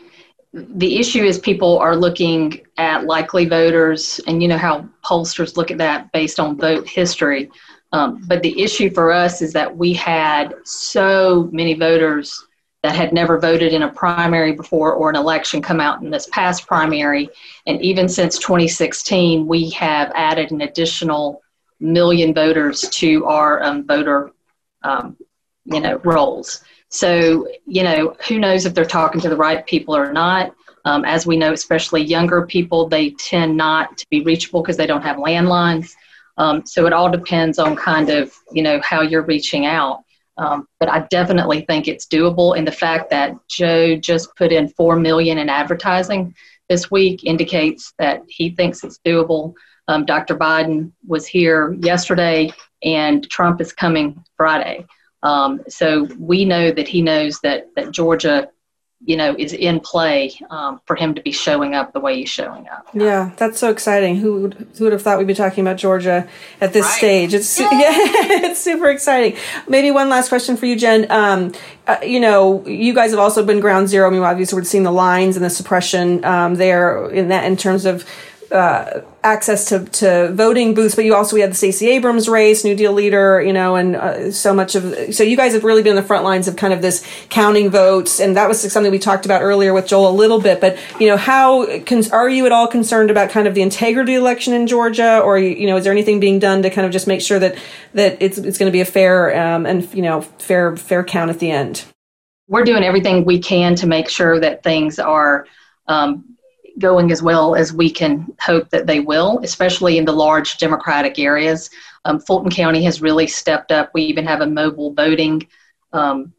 The issue is people are looking at likely voters, and you know how pollsters look at that based on vote history. Um, but the issue for us is that we had so many voters that had never voted in a primary before or an election come out in this past primary. And even since 2016, we have added an additional million voters to our um, voter, um, you know, rolls. So, you know, who knows if they're talking to the right people or not. Um, as we know, especially younger people, they tend not to be reachable because they don't have landlines. Um, so it all depends on kind of, you know, how you're reaching out. Um, but I definitely think it's doable. And the fact that Joe just put in four million in advertising this week indicates that he thinks it's doable. Um, Dr. Biden was here yesterday, and Trump is coming Friday. Um, so we know that he knows that that Georgia you know is in play um, for him to be showing up the way he's showing up. Yeah, that's so exciting. Who would who would have thought we'd be talking about Georgia at this right. stage? It's yeah. yeah. it's super exciting. Maybe one last question for you, Jen. Um, uh, you know, you guys have also been ground zero. I mean, obviously we're seeing the lines and the suppression um, there in that in terms of uh, access to, to voting booths, but you also we had the Stacey Abrams race, NewDEAL leader, you know, and uh, so much of so you guys have really been on the front lines of kind of this counting votes, and that was something we talked about earlier with Joel a little bit. But you know, how are you at all concerned about kind of the integrity election in Georgia, or you know, is there anything being done to kind of just make sure that that it's it's going to be a fair um, and you know fair fair count at the end? We're doing everything we can to make sure that things are. Um, going as well as we can hope that they will, especially in the large Democratic areas. Um, Fulton County has really stepped up. We even have a mobile voting um,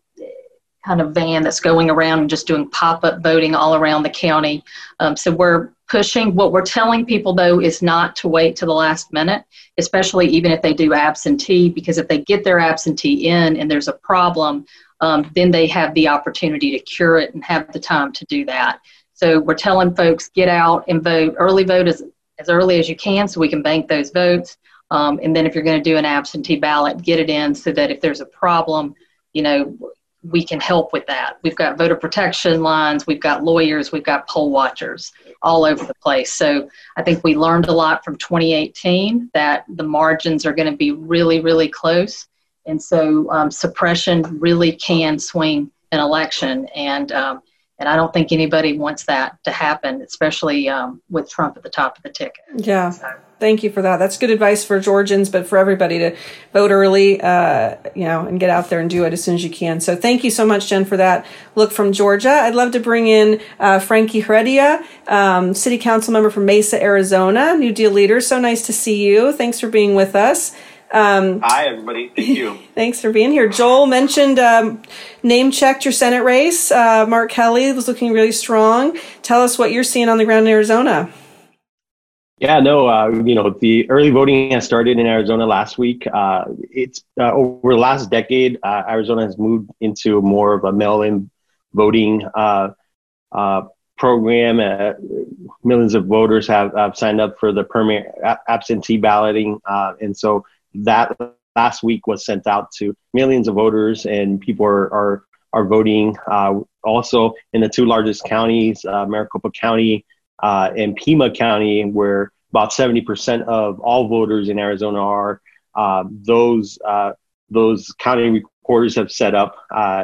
kind of van that's going around and just doing pop up voting all around the county. Um, so we're pushing. What we're telling people though is not to wait to the last minute, especially even if they do absentee, because if they get their absentee in and there's a problem, um, then they have the opportunity to cure it and have the time to do that. So we're telling folks get out and vote. Early vote as, as early as you can so we can bank those votes. Um, and then if you're going to do an absentee ballot, get it in so that if there's a problem, you know, we can help with that. We've got voter protection lines, we've got lawyers, we've got poll watchers all over the place. So I think we learned a lot from 2018 that the margins are going to be really, really close. And so um, suppression really can swing an election. And um, and I don't think anybody wants that to happen, especially um, with Trump at the top of the ticket. Yeah. So. Thank you for that. That's good advice for Georgians, but for everybody to vote early, uh, you know, and get out there and do it as soon as you can. So thank you so much, Jen, for that look from Georgia. I'd love to bring in uh, Frankie Heredia, um, City Council member from Mesa, Arizona, NewDEAL leader. So nice to see you. Thanks for being with us. Um, Hi, everybody. Thank you. thanks for being here. Joel mentioned um, name checked your Senate race. Uh, Mark Kelly was looking really strong. Tell us what you're seeing on the ground in Arizona. Yeah, no, uh, you know, the early voting has started in Arizona last week. Uh, it's uh, over the last decade, uh, Arizona has moved into more of a mail-in voting uh, program. millions of voters have, have, signed up for the permanent absentee balloting, and so that last week was sent out to millions of voters, and people are are, are voting. Uh, also, in the two largest counties, uh, Maricopa County uh, and Pima County, where about 70% of all voters in Arizona are, uh, those uh, those county recorders have set up,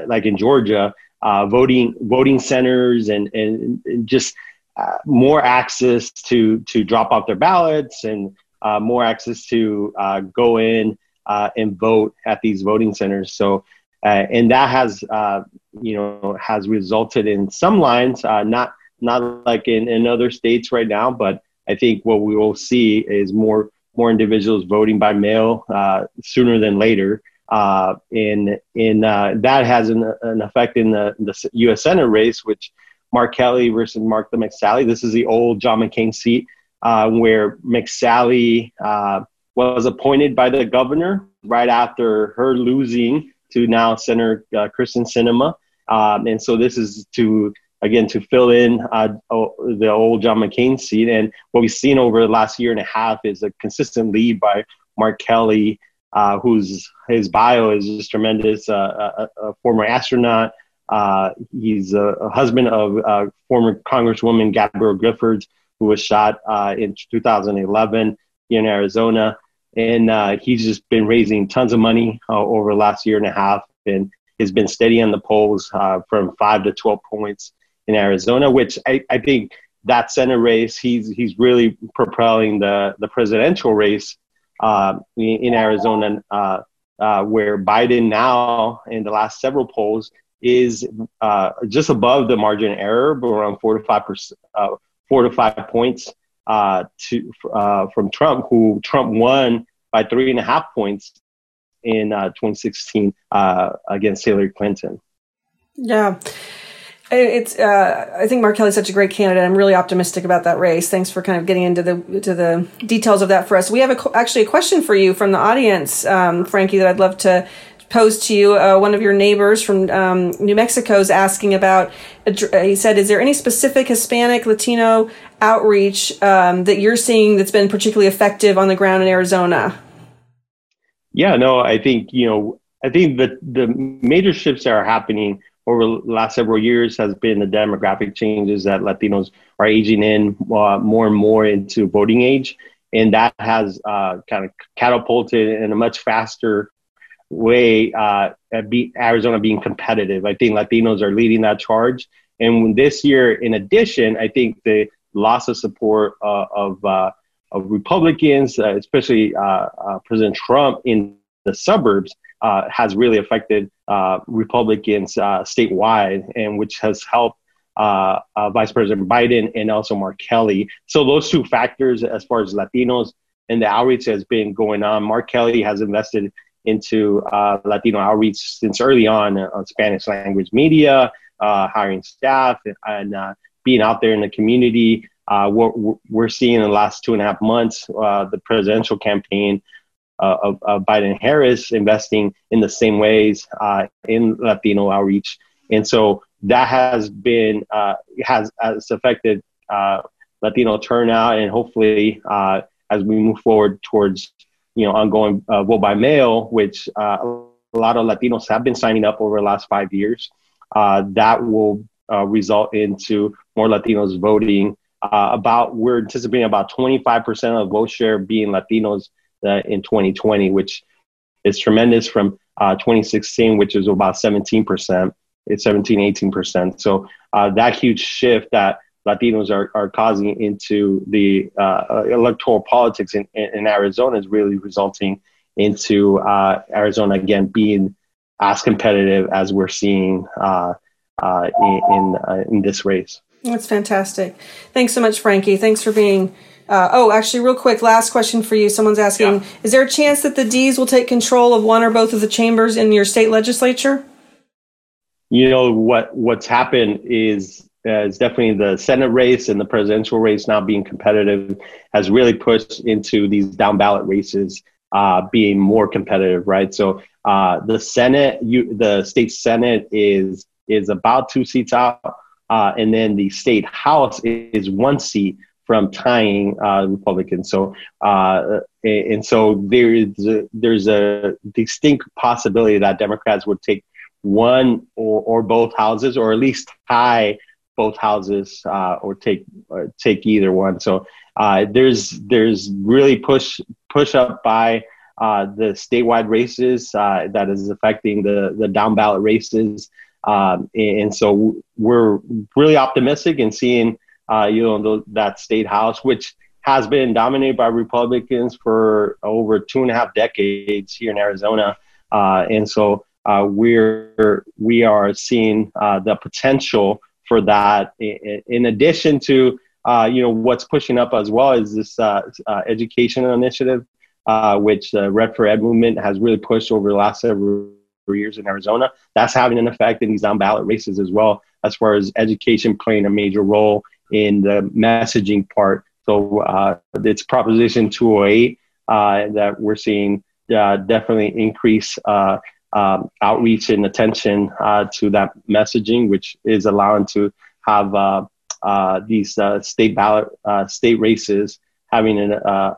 like in Georgia, voting voting centers and and, and just more access to to drop off their ballots and uh, more access to uh, go in uh, and vote at these voting centers. So, uh, and that has, uh, you know, has resulted in some lines, uh, not not like in, in other states right now, but I think what we will see is more more individuals voting by mail sooner than later. in in that has an, an effect in the, the U.S. Senate race, which Mark Kelly versus Martha McSally. This is the old John McCain seat uh, where McSally uh, was appointed by the governor right after her losing to now Senator uh, Kyrsten Sinema. Um, and so this is to again to fill in uh, the old John McCain seat. And what we've seen over the last year and a half is a consistent lead by Mark Kelly, uh, whose his bio is just tremendous. Uh, a, a, former astronaut. Uh, he's a, a, husband of uh, former Congresswoman Gabrielle Giffords, who was shot uh, in 2011 in Arizona. And he's just been raising tons of money over the last year and a half, and has been steady on the polls from five to 12 points in Arizona, which I, I think that Senate race, he's he's really propelling the the presidential race uh, in, in, Arizona, uh, uh, where Biden now in the last several polls is uh, just above the margin error, but around four to five percent, uh, four to five points uh, to from Trump, who Trump won by three and a half points in 2016 against Hillary Clinton. Yeah. It's. Uh, I think Mark Kelly's such a great candidate. I'm really optimistic about that race. Thanks for kind of getting into the to the details of that for us. We have a, actually a question for you from the audience, um, Frankie, that I'd love to pose to you. Uh, one of your neighbors from um, New Mexico is asking about. Uh, he said, "Is there any specific Hispanic Latino outreach um, that you're seeing that's been particularly effective on the ground in Arizona?" Yeah, no, I think you know, I think that the major shifts that are happening over the last several years has been the demographic changes that Latinos are aging in uh, more and more into voting age. And that has uh, kind of catapulted in a much faster way uh, Arizona being competitive. I think Latinos are leading that charge. And this year, in addition, I think the loss of support uh, of, uh, of Republicans, uh, especially President Trump in the suburbs, uh, has really affected uh, Republicans uh, statewide, and which has helped uh, uh, Vice President Biden and also Mark Kelly. So those two factors, as far as Latinos and the outreach has been going on, Mark Kelly has invested into uh, Latino outreach since early on on Spanish language media, hiring staff, and, and being out there in the community. what we're seeing in the last two and a half months, the presidential campaign uh, of, of, Biden Harris investing in the same ways uh, in Latino outreach. And so that has been, uh, has, has affected uh, Latino turnout and hopefully uh, as we move forward towards, you know, ongoing uh, vote by mail, which a lot of Latinos have been signing up over the last five years, that will result into more Latinos voting. about we're anticipating about 25% of vote share being Latinos uh, in 2020, which is tremendous from uh, 2016, which is about 17%. It's 17, 18%. So uh, that huge shift that Latinos are, are causing into the uh, electoral politics in, in Arizona is really resulting into uh, Arizona again being as competitive as we're seeing uh, in in, in this race. That's fantastic. Thanks so much, Frankie. Thanks for being uh, oh, actually, real quick, last question for you. Someone's asking: yeah. Is there a chance that the D's will take control of one or both of the chambers in your state legislature? You know what? What's happened is uh, is definitely the Senate race and the presidential race now being competitive has really pushed into these down ballot races uh, being more competitive, right? So uh, the Senate, you, the state Senate is is about two seats out, uh, and then the state House is one seat from tying uh, Republicans. So, and so there is a, there's a distinct possibility that Democrats would take one or, or both houses, or at least tie both houses, uh, or take or take either one. So uh, there's there's really push push up by. Uh, the statewide races uh, that is affecting the the down ballot races, um, and so we're really optimistic in seeing uh, you know, that state house, which has been dominated by Republicans for over two and a half decades here in Arizona. Uh, and so we're we are seeing the potential for that. In, addition to uh, you know what's pushing up as well is this uh, education initiative, which the Red for Ed movement has really pushed over the last several years in Arizona. That's having an effect in these on-ballot races as well, as far as education playing a major role in the messaging part. So uh, it's Proposition 208 uh, that we're seeing uh, definitely increase uh, um, outreach and attention uh, to that messaging, which is allowing to have uh, these state ballot state races having an,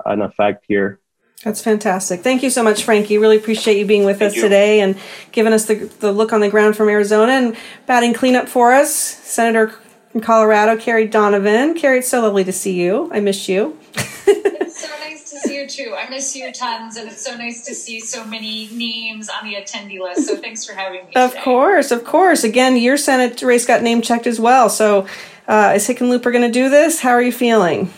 an effect here. That's fantastic. Thank you so much, Frankie. Really appreciate you being with Thank us you. today and giving us the, the look on the ground from Arizona and batting cleanup for us. Senator from Colorado, Carrie Donovan. Carrie, it's so lovely to see you. I miss you. it's so nice to see you too. I miss you tons, and it's so nice to see so many names on the attendee list. So thanks for having me. Of today. course, of course. Again, your Senate race got name checked as well. So uh, is Hickenlooper going to do this? How are you feeling?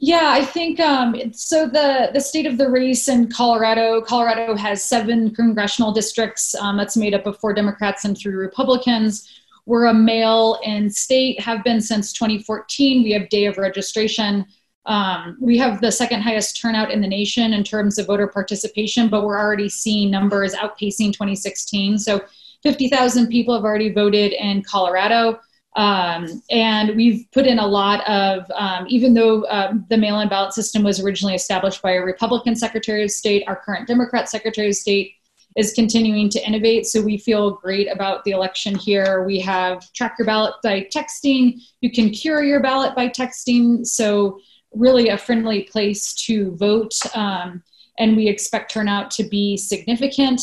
Yeah, I think um, so. The the state of the race in Colorado. Colorado has seven congressional districts. Um, that's made up of four Democrats and three Republicans. We're a mail-in state. Have been since 2014. We have day of registration. Um, we have the second highest turnout in the nation in terms of voter participation, but we're already seeing numbers outpacing 2016. So 50,000 people have already voted in Colorado. Um, and we've put in a lot of, um, even though um, the mail in ballot system was originally established by a Republican Secretary of State, our current Democrat Secretary of State is continuing to innovate. So we feel great about the election here. We have track your ballot by texting, you can cure your ballot by texting. So, really, a friendly place to vote. Um, and we expect turnout to be significant.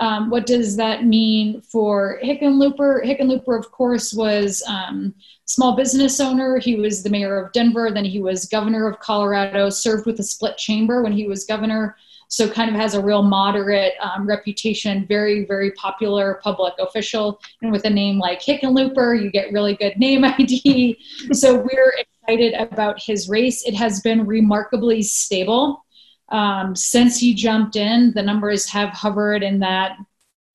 Um, what does that mean for Hickenlooper? Hickenlooper, of course, was um, small business owner. He was the mayor of Denver. Then he was governor of Colorado. Served with a split chamber when he was governor. So kind of has a real moderate um, reputation. Very, very popular public official. And with a name like Hickenlooper, you get really good name ID. so we're excited about his race. It has been remarkably stable. Um, since he jumped in, the numbers have hovered in that,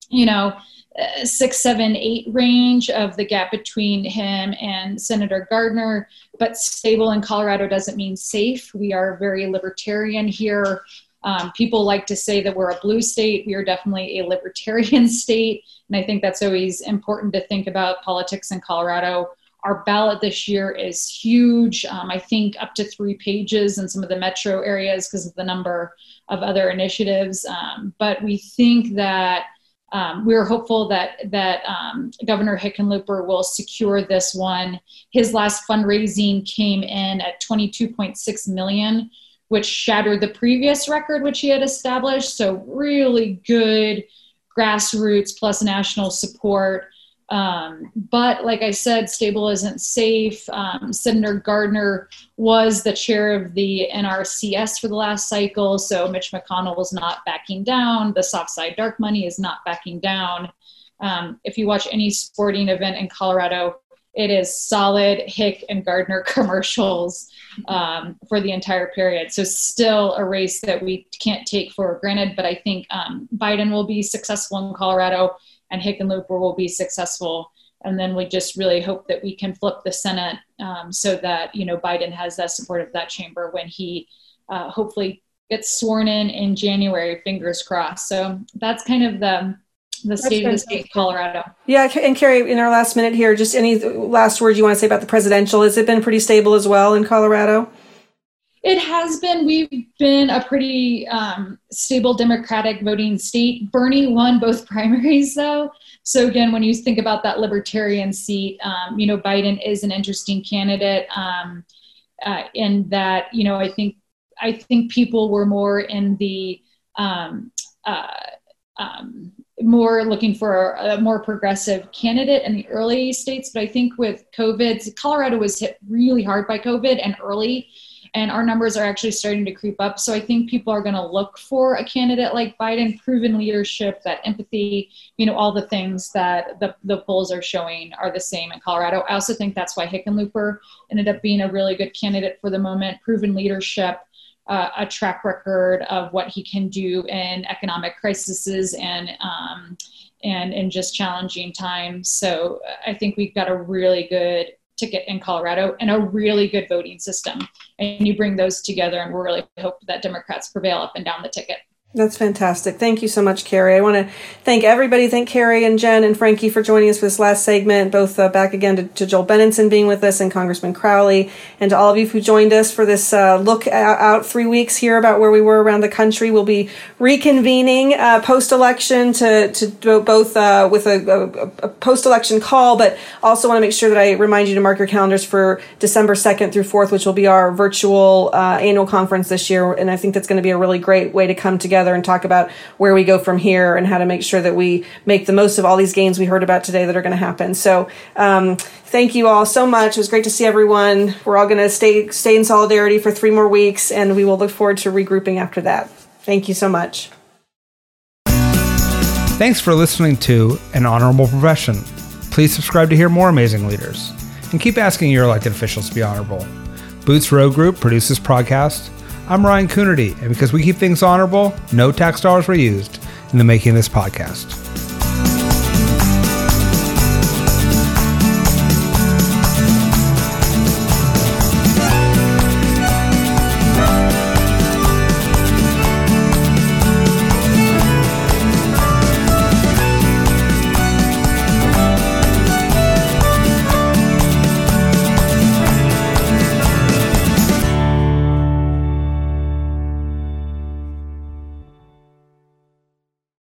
you know, uh, six, seven, eight range of the gap between him and Senator Gardner. But stable in Colorado doesn't mean safe. We are very libertarian here. Um, people like to say that we're a blue state. We are definitely a libertarian state. And I think that's always important to think about politics in Colorado our ballot this year is huge. Um, I think up to three pages in some of the metro areas because of the number of other initiatives. Um, but we think that um, we're hopeful that that um, Governor Hickenlooper will secure this one. His last fundraising came in at 22.6 million, which shattered the previous record which he had established. So really good grassroots plus national support. Um, but like I said, stable isn't safe. Um, Senator Gardner was the chair of the NRSC for the last cycle, so Mitch McConnell was not backing down. The soft side dark money is not backing down. Um, if you watch any sporting event in Colorado, it is solid Hick and Gardner commercials um, for the entire period. So still a race that we can't take for granted. But I think um, Biden will be successful in Colorado and Hickenlooper will be successful. And then we just really hope that we can flip the Senate um, so that you know Biden has that support of that chamber when he uh, hopefully gets sworn in in January. Fingers crossed. So that's kind of the the state of the state of Colorado. Yeah, and Carrie, in our last minute here, just any last words you want to say about the presidential? Has it been pretty stable as well in Colorado? It has been. We've been a pretty um, stable Democratic voting state. Bernie won both primaries, though. So again, when you think about that Libertarian seat, um, you know, Biden is an interesting candidate. Um, uh, in that, you know, I think I think people were more in the um, uh, um, more looking for a more progressive candidate in the early states. But I think with COVID, Colorado was hit really hard by COVID and early and our numbers are actually starting to creep up. So I think people are going to look for a candidate like Biden, proven leadership, that empathy, you know, all the things that the, the polls are showing are the same in Colorado. I also think that's why Hickenlooper ended up being a really good candidate for the moment, proven leadership. Uh, a track record of what he can do in economic crises and um, and in just challenging times. So I think we've got a really good ticket in Colorado and a really good voting system. And you bring those together, and we really hope that Democrats prevail up and down the ticket. That's fantastic. Thank you so much, Carrie. I want to thank everybody. Thank Carrie and Jen and Frankie for joining us for this last segment. Both uh, back again to, to, Joel Benenson being with us and Congressman Crowley, and to all of you who joined us for this uh, look out three weeks here about where we were around the country. We'll be reconvening uh, post election to to both uh, with a, a, a post election call, but also want to make sure that I remind you to mark your calendars for December second through fourth, which will be our virtual uh, annual conference this year. And I think that's going to be a really great way to come together together and talk about where we go from here and how to make sure that we make the most of all these gains we heard about today that are going to happen. So, um, thank you all so much. It was great to see everyone. We're all going to stay stay in solidarity for three more weeks, and we will look forward to regrouping after that. Thank you so much. Thanks for listening to An Honorable Profession. Please subscribe to hear more amazing leaders and keep asking your elected officials to be honorable. Boots Road Group produces podcast I'm Ryan Coonerty, and because we keep things honorable, no tax dollars were used in the making of this podcast.